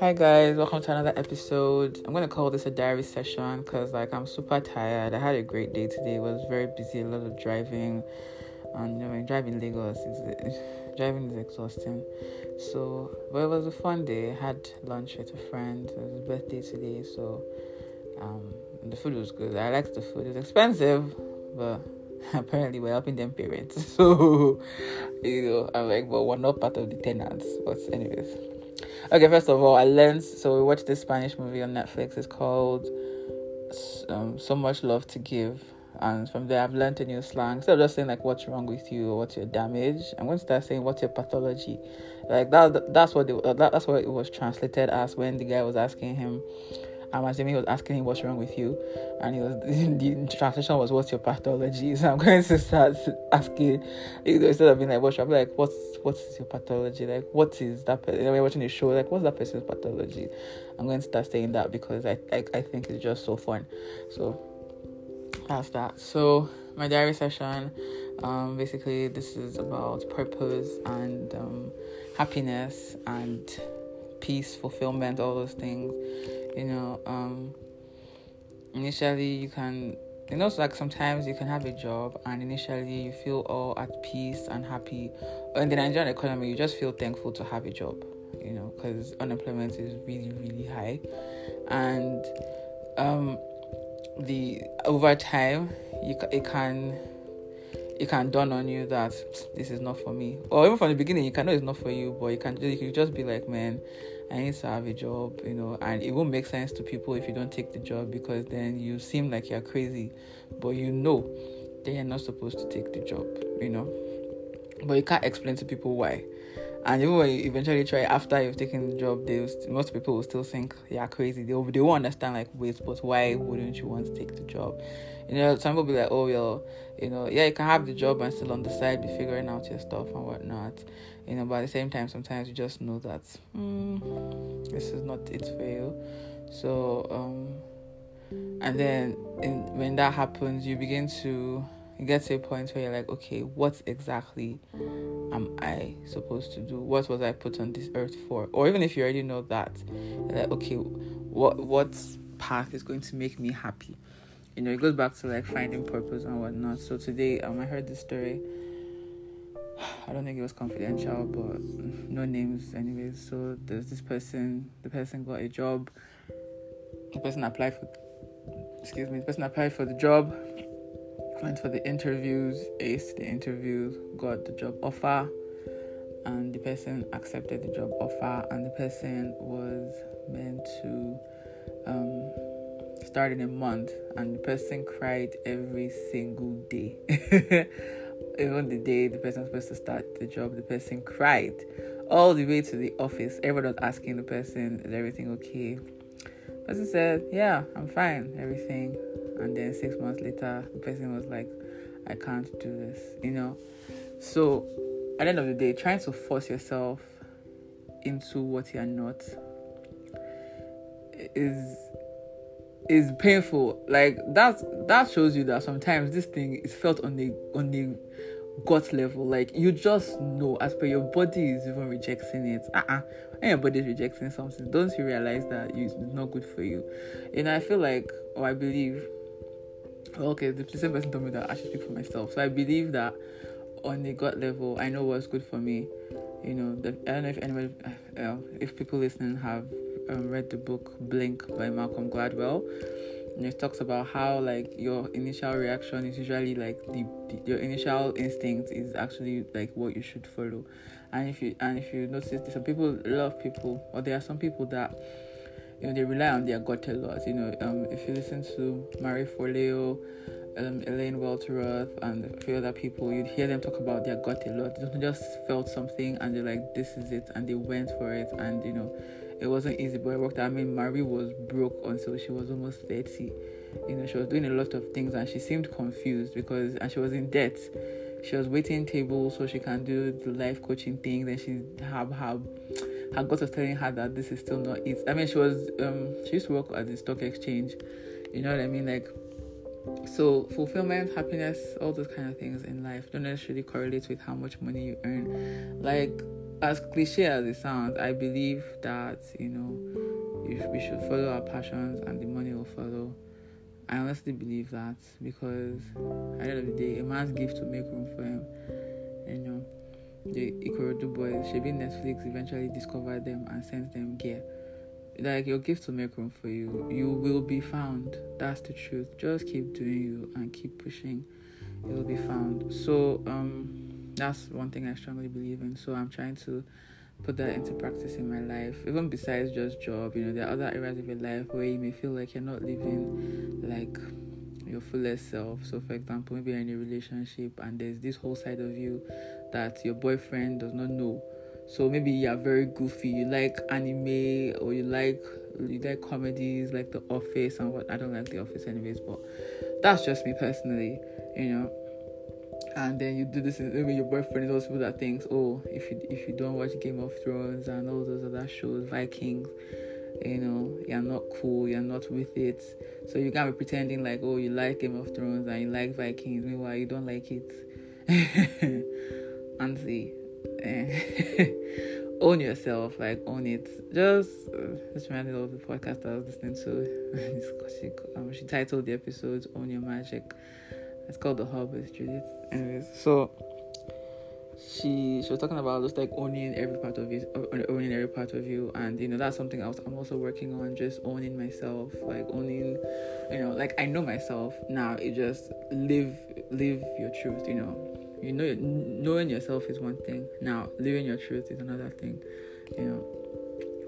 Hi guys, welcome to another episode. I'm gonna call this a diary session because like I'm super tired. I had a great day today. It was very busy, a lot of driving, and you know, driving Lagos is driving is exhausting. So, but it was a fun day. I had lunch with a friend. It was his birthday today, so um, the food was good. I liked the food. It was expensive, but apparently we're helping them parents. So, you know, I'm like, but we're not part of the tenants. But anyways. Okay, first of all, I learned. So we watched this Spanish movie on Netflix. It's called um, "So Much Love to Give," and from there I've learned a new slang. Instead of just saying like "What's wrong with you?" or "What's your damage," I'm going to start saying "What's your pathology?" Like that. That's what the, that, that's what it was translated as when the guy was asking him I'm assuming he was asking him what's wrong with you, and he was the translation was what's your pathology. So I'm going to start asking, you know, instead of being like what's like what's what's your pathology? Like what is that? You know, watching the show, like what's that person's pathology? I'm going to start saying that because I I, I think it's just so fun. So that's that. So my diary session, um, basically this is about purpose and um, happiness and peace, fulfillment, all those things you know um initially you can you know like sometimes you can have a job and initially you feel all at peace and happy. In the nigerian economy you just feel thankful to have a job you know because unemployment is really really high. And um the over time you it can it can dawn on you that this is not for me. Or even from the beginning you can know it's not for you but you can you can just be like man I need to have a job, you know, and it won't make sense to people if you don't take the job because then you seem like you're crazy, but you know that you're not supposed to take the job, you know. But you can't explain to people why. And even when you eventually try after you've taken the job, they most people will still think you're crazy. They they won't understand like wait, but why wouldn't you want to take the job? You know, some people be like, oh well, you know, yeah, you can have the job and still on the side be figuring out your stuff and whatnot you know but at the same time sometimes you just know that mm, this is not it for you so um and then in, when that happens you begin to you get to a point where you're like okay what exactly am i supposed to do what was i put on this earth for or even if you already know that like okay what what path is going to make me happy you know it goes back to like finding purpose and whatnot so today um i heard this story I don't think it was confidential, but no names, anyways. So there's this person. The person got a job. The person applied for. Excuse me. The person applied for the job. Went for the interviews. Aced the interviews. Got the job offer. And the person accepted the job offer. And the person was meant to um, start in a month. And the person cried every single day. even the day the person was supposed to start the job, the person cried all the way to the office. Everyone was asking the person, Is everything okay? The person said, Yeah, I'm fine, everything. And then six months later, the person was like, I can't do this, you know? So at the end of the day, trying to force yourself into what you're not is is painful. Like that that shows you that sometimes this thing is felt on the on the gut level. Like you just know as per your body is even rejecting it. Uh-uh. When your body is rejecting something, don't you realize that it's not good for you? And I feel like or I believe okay, the same person told me that I should speak for myself. So I believe that on the gut level, I know what's good for me. You know, the, I don't know if anyone, uh, if people listening have um, read the book Blink by Malcolm Gladwell. And it talks about how like your initial reaction is usually like the, the your initial instinct is actually like what you should follow. And if you and if you notice, some people, a lot of people, or there are some people that you know they rely on their gut a lot. You know, um, if you listen to Marie Forleo, um, Elaine Welteroth, and a few other people, you'd hear them talk about their gut a lot. They just felt something and they're like, "This is it," and they went for it, and you know it wasn't easy, but it worked. I mean, Marie was broke until she was almost 30. You know, she was doing a lot of things and she seemed confused because, and she was in debt. She was waiting tables so she can do the life coaching thing. Then she have have her gut was telling her that this is still not it. I mean, she was um she used to work at the stock exchange. You know what I mean? Like, so fulfillment, happiness, all those kind of things in life don't necessarily correlate with how much money you earn. Like as cliche as it sounds, I believe that you know we should follow our passions and the money will follow. I honestly believe that because at the end of the day, a man's gift to make room for him. You know, the Ikorodu boys, Shebi Netflix eventually discovered them and sent them gear. Like your gift to make room for you, you will be found. That's the truth. Just keep doing you and keep pushing. You will be found. So um, that's one thing I strongly believe in. So I'm trying to put that into practice in my life. Even besides just job, you know, there are other areas of your life where you may feel like you're not living like your fullest self. So, for example, maybe you're in a relationship and there's this whole side of you that your boyfriend does not know. So maybe you're very goofy. You like anime or you like you like comedies like The Office and what I don't like The Office anyways, but that's just me personally, you know and then you do this maybe your boyfriend is also that thinks oh if you if you don't watch game of thrones and all those other shows vikings you know you're not cool you're not with it so you can't be pretending like oh you like game of thrones and you like vikings meanwhile you don't like it and see own yourself like own it just uh, just reminded of the podcast i was listening to she, um, she titled the episode own your magic it's called The Hub with Judith. Anyways, so she she was talking about just like owning every part of you, owning every part of you, and you know that's something else I'm also working on, just owning myself, like owning, you know, like I know myself now. It just live live your truth, you know. You know, knowing yourself is one thing. Now, living your truth is another thing. You know,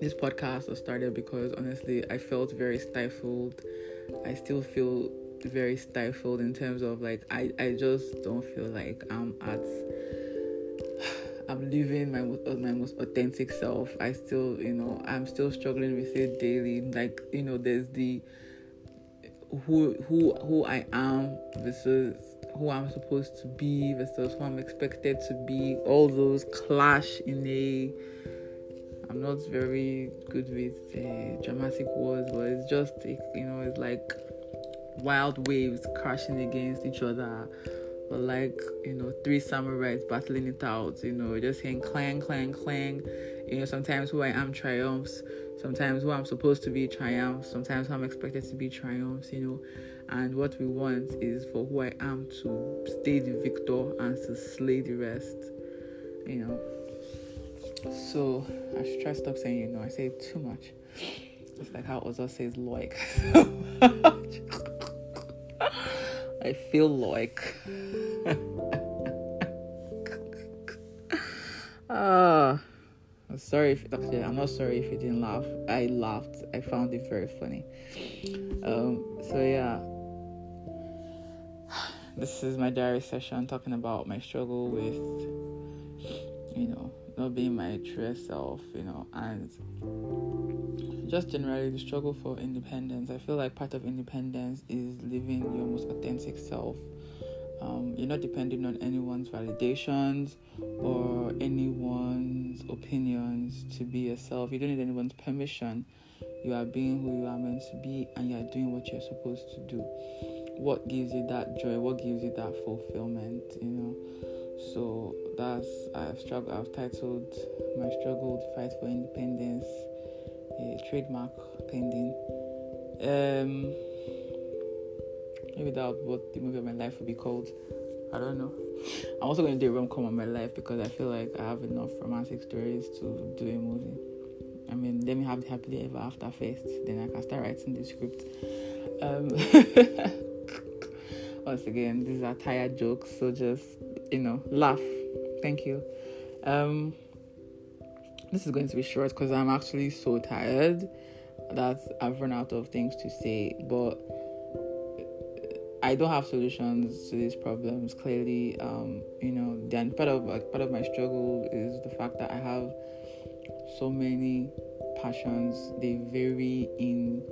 this podcast was started because honestly, I felt very stifled. I still feel very stifled in terms of like I, I just don't feel like I'm at I'm living my uh, my most authentic self. I still, you know, I'm still struggling with it daily. Like, you know, there's the who who who I am versus who I'm supposed to be versus who I'm expected to be. All those clash in a. I'm not very good with uh, dramatic words, but it's just you know, it's like wild waves crashing against each other or like you know three samurais battling it out you know just hearing clang clang clang you know sometimes who i am triumphs sometimes who i'm supposed to be triumphs sometimes who i'm expected to be triumphs you know and what we want is for who i am to stay the victor and to slay the rest you know so i should try to stop saying you know i say too much it's like how Ozo says like I feel like. Ah, I'm sorry if actually I'm not sorry if you didn't laugh. I laughed. I found it very funny. Um. So yeah, this is my diary session talking about my struggle with, you know, not being my true self, you know, and just generally the struggle for independence. I feel like part of independence is living your most authentic self. Um, you're not depending on anyone's validations or anyone's opinions to be yourself. You don't need anyone's permission. You are being who you are meant to be, and you are doing what you're supposed to do. What gives you that joy? What gives you that fulfillment? You know. So that's I've struggled. I've titled my struggle to fight for independence a trademark pending. Um, maybe that what the movie of my life would be called. I don't know. I'm also going to do a rom com on my life because I feel like I have enough romantic stories to do a movie. I mean, let me have the happily ever after first, then I can start writing the script. Um, once again, these are tired jokes, so just you know, laugh. Thank you. Um, this is going to be short because I'm actually so tired that I've run out of things to say. But I don't have solutions to these problems. Clearly, um, you know, then part of part of my struggle is the fact that I have so many passions. They vary in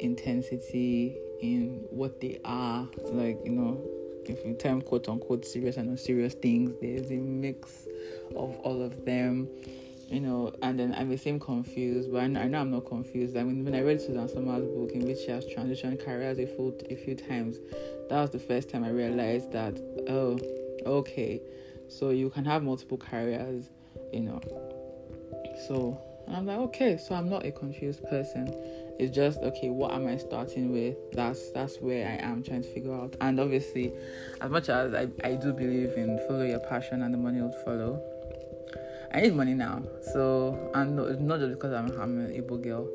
intensity in what they are. Like you know, if you term quote unquote serious and unserious things, there's a mix of all of them you know, and then I may seem confused, but I know, I know I'm not confused. I mean, when I read Susan Sommer's book, in which she has transitioned careers a few, a few times, that was the first time I realized that, oh, okay, so you can have multiple careers, you know, So and I'm like, okay, so I'm not a confused person. It's just okay, what am I starting with? That's that's where I am trying to figure out. And obviously, as much as I, I do believe in follow your passion and the money will follow, I need money now. So and no, it's not just because I'm I'm an able girl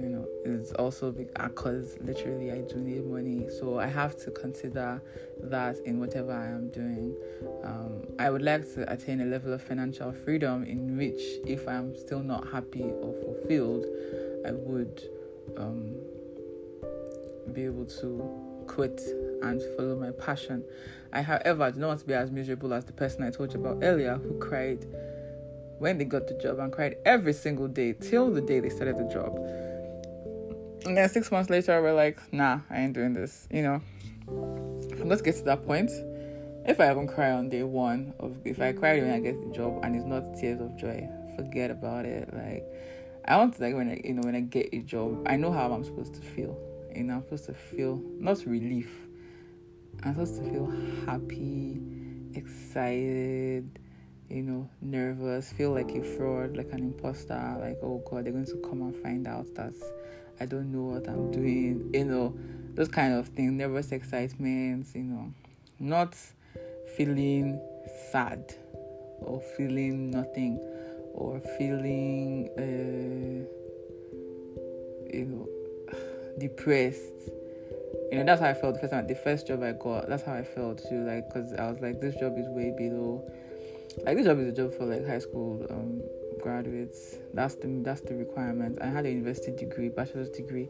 you know it's also because literally i do need money so i have to consider that in whatever i am doing um, i would like to attain a level of financial freedom in which if i'm still not happy or fulfilled i would um, be able to quit and follow my passion i however do not want to be as miserable as the person i told you about earlier who cried when they got the job and cried every single day till the day they started the job and then six months later, we're like, nah, I ain't doing this. You know, let's get to that point. If I haven't cried on day one, of if I cry when I get the job and it's not tears of joy, forget about it. Like, I want to like when I, you know, when I get a job, I know how I'm supposed to feel. You know, I'm supposed to feel not relief. I'm supposed to feel happy, excited, you know, nervous, feel like a fraud, like an imposter, like, oh God, they're going to come and find out that I don't know what I'm doing, you know, those kind of things, nervous excitement, you know, not feeling sad or feeling nothing or feeling, uh, you know, depressed. You know, that's how I felt the first time. The first job I got, that's how I felt too. Like, cause I was like, this job is way below. Like, this job is a job for like high school um, graduates. That's the that's the requirement. I had a university degree, bachelor's degree,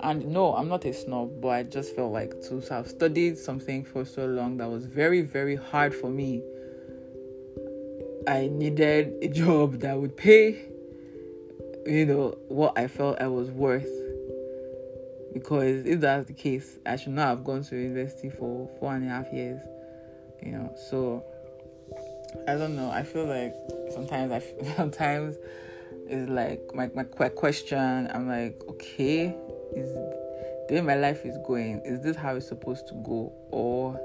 and no, I'm not a snob, but I just felt like to have studied something for so long that was very very hard for me. I needed a job that would pay, you know, what I felt I was worth. Because if that's the case, I should not have gone to university for four and a half years, you know. So I don't know. I feel like sometimes I sometimes it's like my my question. I'm like, okay, is the way my life is going? Is this how it's supposed to go, or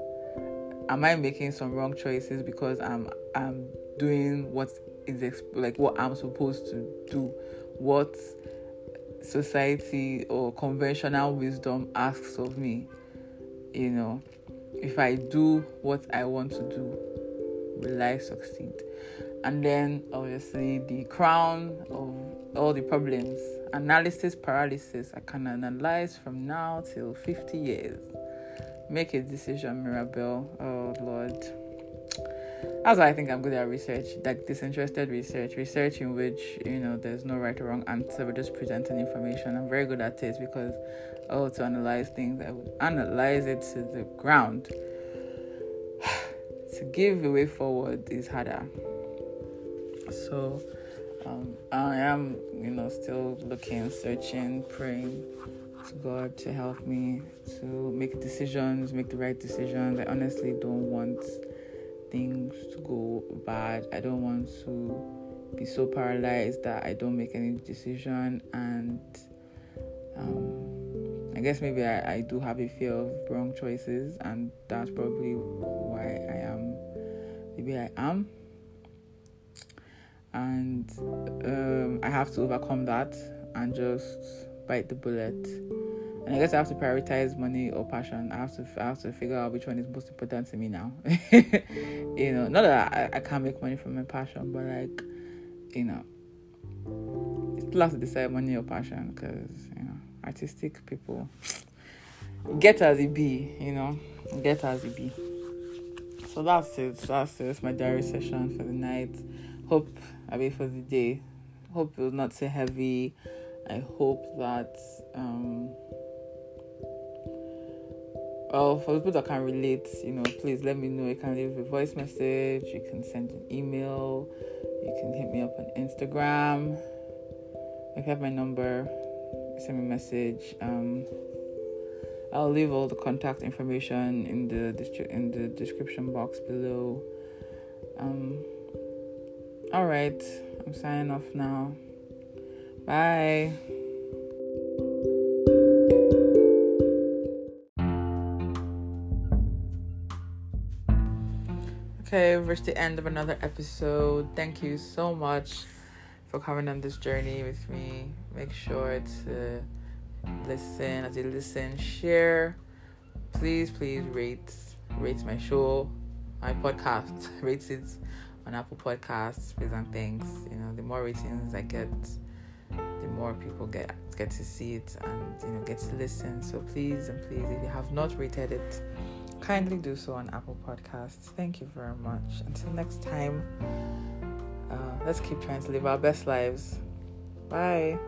am I making some wrong choices because I'm I'm doing what is exp- like what I'm supposed to do, what society or conventional wisdom asks of me, you know, if I do what I want to do, will I succeed? And then obviously the crown of all the problems analysis paralysis. I can analyze from now till 50 years. Make a decision, Mirabelle. Oh Lord. That's why I think I'm good at research, like disinterested research, research in which you know there's no right or wrong answer, we're just presenting information. I'm very good at it because oh to analyze things, I would analyze it to the ground to give a way forward is harder. So um, I am, you know, still looking, searching, praying to God to help me to make decisions, make the right decisions. I honestly don't want things to go bad. I don't want to be so paralyzed that I don't make any decision and um, I guess maybe I, I do have a fear of wrong choices and that's probably why I am maybe I am and um, I have to overcome that and just bite the bullet. And I guess I have to prioritize money or passion. I have to I have to figure out which one is most important to me now. you know, not that I, I can't make money from my passion, but like, you know, still have to decide money or passion because you know, artistic people get as it be. You know, get as it be. So that's it. That's it. It's my diary session for the night. Hope I mean for the day. Hope it will not say heavy. I hope that um well for people that can relate, you know, please let me know. You can leave a voice message, you can send an email, you can hit me up on Instagram. If you have my number, send me a message. Um I'll leave all the contact information in the in the description box below. Um all right, I'm signing off now. Bye. Okay, we've reached the end of another episode. Thank you so much for coming on this journey with me. Make sure to listen as you listen, share. Please, please rate rate my show, my podcast. rate it on Apple Podcasts. Please and thanks. You know, the more ratings I get, the more people get get to see it and you know get to listen. So please and please, if you have not rated it, kindly do so on Apple Podcasts. Thank you very much. Until next time, uh, let's keep trying to live our best lives. Bye.